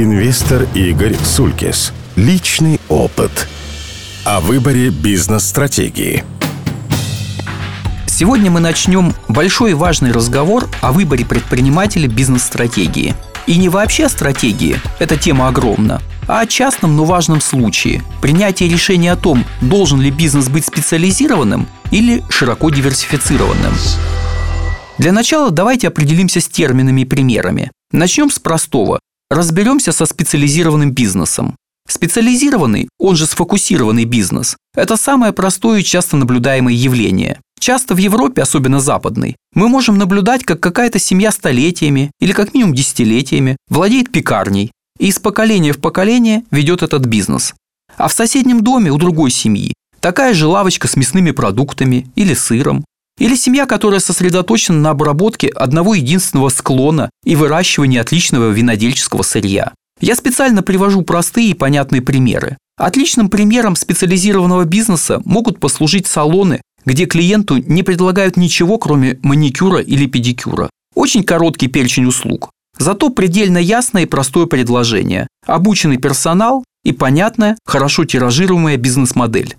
Инвестор Игорь Сулькис. Личный опыт. О выборе бизнес-стратегии. Сегодня мы начнем большой и важный разговор о выборе предпринимателя бизнес-стратегии. И не вообще о стратегии, эта тема огромна, а о частном, но важном случае – принятие решения о том, должен ли бизнес быть специализированным или широко диверсифицированным. Для начала давайте определимся с терминами и примерами. Начнем с простого. Разберемся со специализированным бизнесом. Специализированный, он же сфокусированный бизнес – это самое простое и часто наблюдаемое явление. Часто в Европе, особенно западной, мы можем наблюдать, как какая-то семья столетиями или как минимум десятилетиями владеет пекарней и из поколения в поколение ведет этот бизнес. А в соседнем доме у другой семьи такая же лавочка с мясными продуктами или сыром, или семья, которая сосредоточена на обработке одного единственного склона и выращивании отличного винодельческого сырья. Я специально привожу простые и понятные примеры. Отличным примером специализированного бизнеса могут послужить салоны, где клиенту не предлагают ничего, кроме маникюра или педикюра. Очень короткий перечень услуг. Зато предельно ясное и простое предложение, обученный персонал и понятная, хорошо тиражируемая бизнес-модель.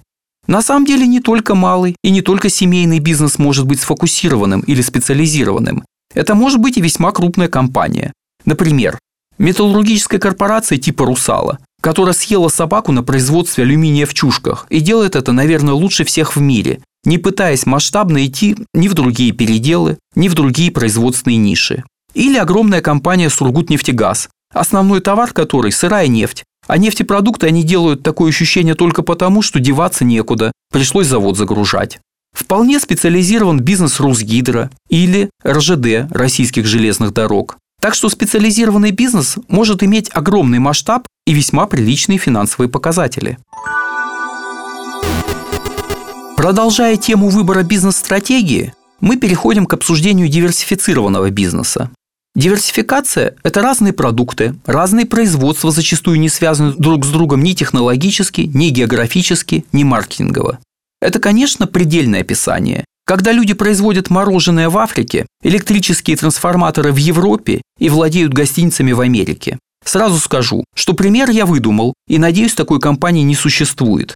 На самом деле не только малый и не только семейный бизнес может быть сфокусированным или специализированным. Это может быть и весьма крупная компания. Например, металлургическая корпорация типа «Русала», которая съела собаку на производстве алюминия в чушках и делает это, наверное, лучше всех в мире, не пытаясь масштабно идти ни в другие переделы, ни в другие производственные ниши. Или огромная компания «Сургутнефтегаз», основной товар которой – сырая нефть, а нефтепродукты они делают такое ощущение только потому, что деваться некуда, пришлось завод загружать. Вполне специализирован бизнес Русгидро или РЖД российских железных дорог. Так что специализированный бизнес может иметь огромный масштаб и весьма приличные финансовые показатели. Продолжая тему выбора бизнес-стратегии, мы переходим к обсуждению диверсифицированного бизнеса. Диверсификация – это разные продукты, разные производства, зачастую не связаны друг с другом ни технологически, ни географически, ни маркетингово. Это, конечно, предельное описание. Когда люди производят мороженое в Африке, электрические трансформаторы в Европе и владеют гостиницами в Америке. Сразу скажу, что пример я выдумал, и надеюсь, такой компании не существует.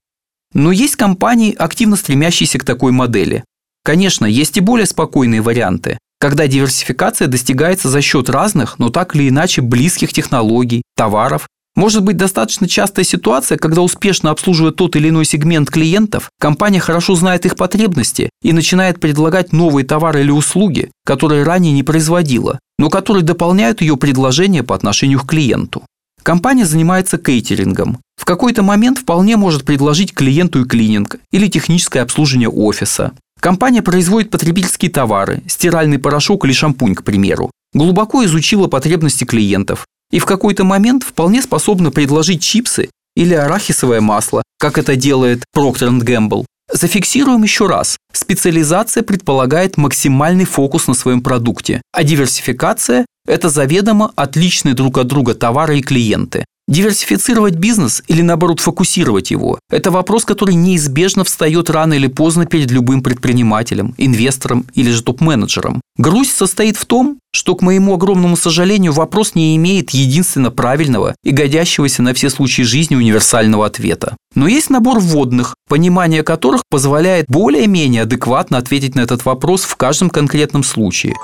Но есть компании, активно стремящиеся к такой модели. Конечно, есть и более спокойные варианты когда диверсификация достигается за счет разных, но так или иначе близких технологий, товаров. Может быть достаточно частая ситуация, когда успешно обслуживая тот или иной сегмент клиентов, компания хорошо знает их потребности и начинает предлагать новые товары или услуги, которые ранее не производила, но которые дополняют ее предложение по отношению к клиенту. Компания занимается кейтерингом. В какой-то момент вполне может предложить клиенту и клининг или техническое обслуживание офиса. Компания производит потребительские товары, стиральный порошок или шампунь, к примеру. Глубоко изучила потребности клиентов и в какой-то момент вполне способна предложить чипсы или арахисовое масло, как это делает Procter Gamble. Зафиксируем еще раз. Специализация предполагает максимальный фокус на своем продукте, а диверсификация – это заведомо отличные друг от друга товары и клиенты. Диверсифицировать бизнес или наоборот фокусировать его – это вопрос, который неизбежно встает рано или поздно перед любым предпринимателем, инвестором или же топ-менеджером. Грусть состоит в том, что, к моему огромному сожалению, вопрос не имеет единственно правильного и годящегося на все случаи жизни универсального ответа. Но есть набор вводных, понимание которых позволяет более-менее адекватно ответить на этот вопрос в каждом конкретном случае.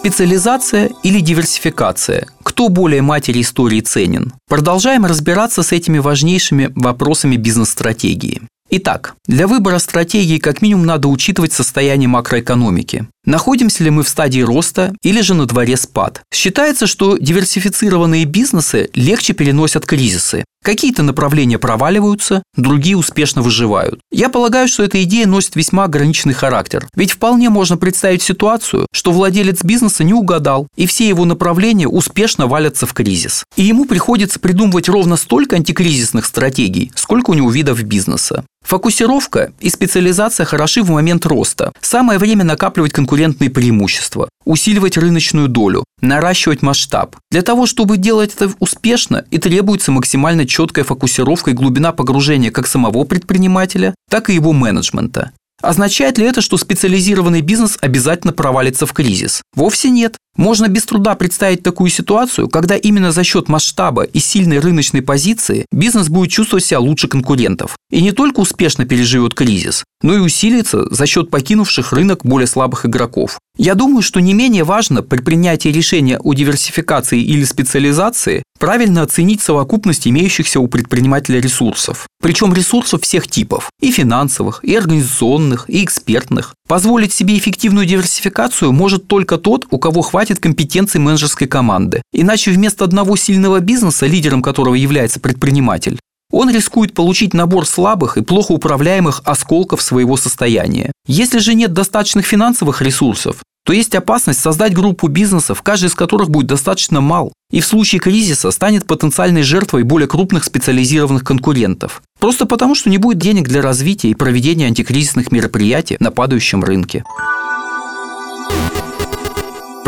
Специализация или диверсификация? Кто более матери истории ценен? Продолжаем разбираться с этими важнейшими вопросами бизнес-стратегии. Итак, для выбора стратегии как минимум надо учитывать состояние макроэкономики. Находимся ли мы в стадии роста или же на дворе спад? Считается, что диверсифицированные бизнесы легче переносят кризисы. Какие-то направления проваливаются, другие успешно выживают. Я полагаю, что эта идея носит весьма ограниченный характер. Ведь вполне можно представить ситуацию, что владелец бизнеса не угадал, и все его направления успешно валятся в кризис. И ему приходится придумывать ровно столько антикризисных стратегий, сколько у него видов бизнеса. Фокусировка и специализация хороши в момент роста. Самое время накапливать конкурентные преимущества, усиливать рыночную долю, наращивать масштаб. Для того, чтобы делать это успешно, и требуется максимально четкая фокусировка и глубина погружения как самого предпринимателя, так и его менеджмента. Означает ли это, что специализированный бизнес обязательно провалится в кризис? Вовсе нет. Можно без труда представить такую ситуацию, когда именно за счет масштаба и сильной рыночной позиции бизнес будет чувствовать себя лучше конкурентов. И не только успешно переживет кризис, но и усилится за счет покинувших рынок более слабых игроков. Я думаю, что не менее важно при принятии решения о диверсификации или специализации правильно оценить совокупность имеющихся у предпринимателя ресурсов. Причем ресурсов всех типов – и финансовых, и организационных, и экспертных. Позволить себе эффективную диверсификацию может только тот, у кого хватит компетенций менеджерской команды. Иначе вместо одного сильного бизнеса, лидером которого является предприниматель, он рискует получить набор слабых и плохо управляемых осколков своего состояния. Если же нет достаточных финансовых ресурсов, то есть опасность создать группу бизнесов, каждый из которых будет достаточно мал, и в случае кризиса станет потенциальной жертвой более крупных специализированных конкурентов. Просто потому, что не будет денег для развития и проведения антикризисных мероприятий на падающем рынке.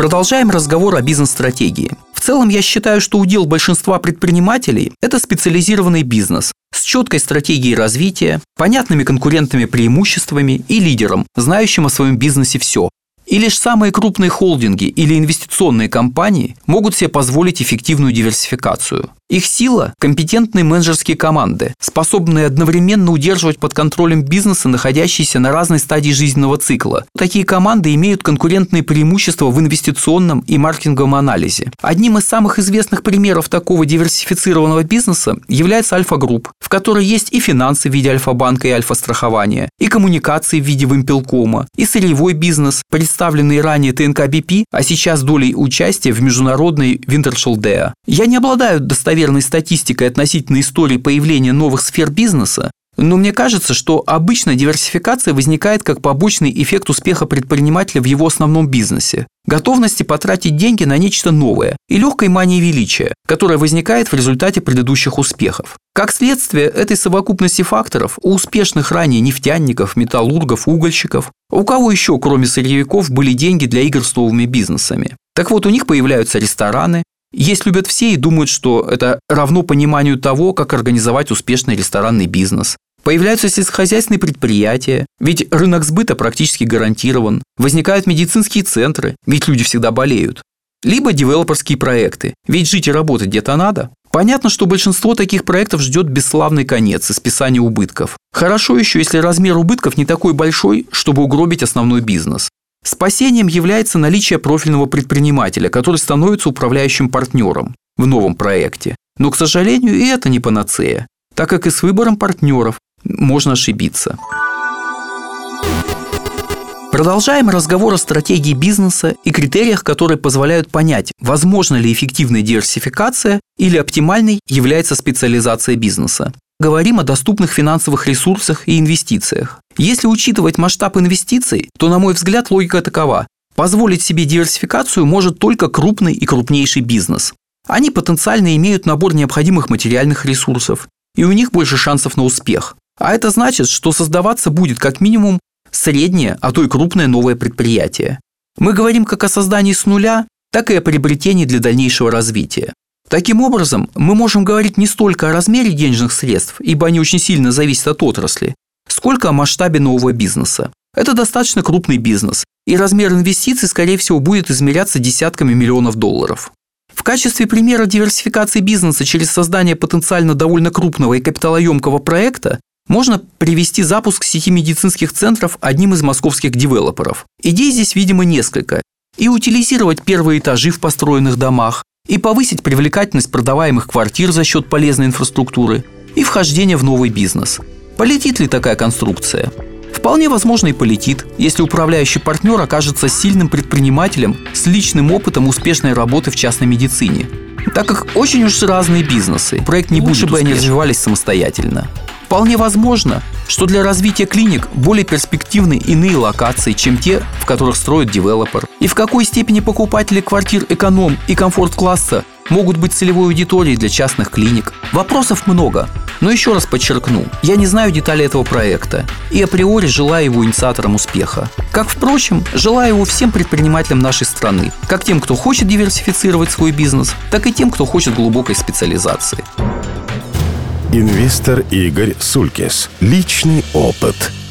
Продолжаем разговор о бизнес-стратегии. В целом я считаю, что удел большинства предпринимателей – это специализированный бизнес с четкой стратегией развития, понятными конкурентными преимуществами и лидером, знающим о своем бизнесе все, и лишь самые крупные холдинги или инвестиционные компании могут себе позволить эффективную диверсификацию. Их сила – компетентные менеджерские команды, способные одновременно удерживать под контролем бизнеса, находящиеся на разной стадии жизненного цикла. Такие команды имеют конкурентные преимущества в инвестиционном и маркетинговом анализе. Одним из самых известных примеров такого диверсифицированного бизнеса является Альфа-групп, в которой есть и финансы в виде Альфа-банка и Альфа-страхования, и коммуникации в виде Вимпелкома, и сырьевой бизнес, представленный ранее ТНК БП, а сейчас долей участия в международной Винтершелдеа. Я не обладаю достоверной статистикой относительно истории появления новых сфер бизнеса, но мне кажется, что обычно диверсификация возникает как побочный эффект успеха предпринимателя в его основном бизнесе, готовности потратить деньги на нечто новое и легкой мании величия, которая возникает в результате предыдущих успехов. Как следствие этой совокупности факторов у успешных ранее нефтяников, металлургов, угольщиков, у кого еще, кроме сырьевиков, были деньги для игр с новыми бизнесами. Так вот, у них появляются рестораны, есть любят все и думают, что это равно пониманию того, как организовать успешный ресторанный бизнес. Появляются сельскохозяйственные предприятия, ведь рынок сбыта практически гарантирован. Возникают медицинские центры, ведь люди всегда болеют. Либо девелоперские проекты, ведь жить и работать где-то надо. Понятно, что большинство таких проектов ждет бесславный конец и списание убытков. Хорошо еще, если размер убытков не такой большой, чтобы угробить основной бизнес. Спасением является наличие профильного предпринимателя, который становится управляющим партнером в новом проекте. Но, к сожалению, и это не панацея, так как и с выбором партнеров можно ошибиться. Продолжаем разговор о стратегии бизнеса и критериях, которые позволяют понять, возможно ли эффективная диверсификация или оптимальной является специализация бизнеса. Говорим о доступных финансовых ресурсах и инвестициях. Если учитывать масштаб инвестиций, то, на мой взгляд, логика такова. Позволить себе диверсификацию может только крупный и крупнейший бизнес. Они потенциально имеют набор необходимых материальных ресурсов, и у них больше шансов на успех. А это значит, что создаваться будет как минимум среднее, а то и крупное новое предприятие. Мы говорим как о создании с нуля, так и о приобретении для дальнейшего развития. Таким образом, мы можем говорить не столько о размере денежных средств, ибо они очень сильно зависят от отрасли, сколько о масштабе нового бизнеса. Это достаточно крупный бизнес, и размер инвестиций, скорее всего, будет измеряться десятками миллионов долларов. В качестве примера диверсификации бизнеса через создание потенциально довольно крупного и капиталоемкого проекта можно привести запуск сети медицинских центров одним из московских девелоперов. Идей здесь, видимо, несколько. И утилизировать первые этажи в построенных домах, и повысить привлекательность продаваемых квартир за счет полезной инфраструктуры и вхождения в новый бизнес. Полетит ли такая конструкция? Вполне возможно и полетит, если управляющий партнер окажется сильным предпринимателем с личным опытом успешной работы в частной медицине. Так как очень уж разные бизнесы, проект не Лучше бы они развивались самостоятельно. Вполне возможно, что для развития клиник более перспективны иные локации, чем те, в которых строит девелопер. И в какой степени покупатели квартир эконом и комфорт-класса могут быть целевой аудиторией для частных клиник. Вопросов много, но еще раз подчеркну, я не знаю деталей этого проекта и априори желаю его инициаторам успеха. Как, впрочем, желаю его всем предпринимателям нашей страны, как тем, кто хочет диверсифицировать свой бизнес, так и тем, кто хочет глубокой специализации. Инвестор Игорь Сулькис. Личный опыт –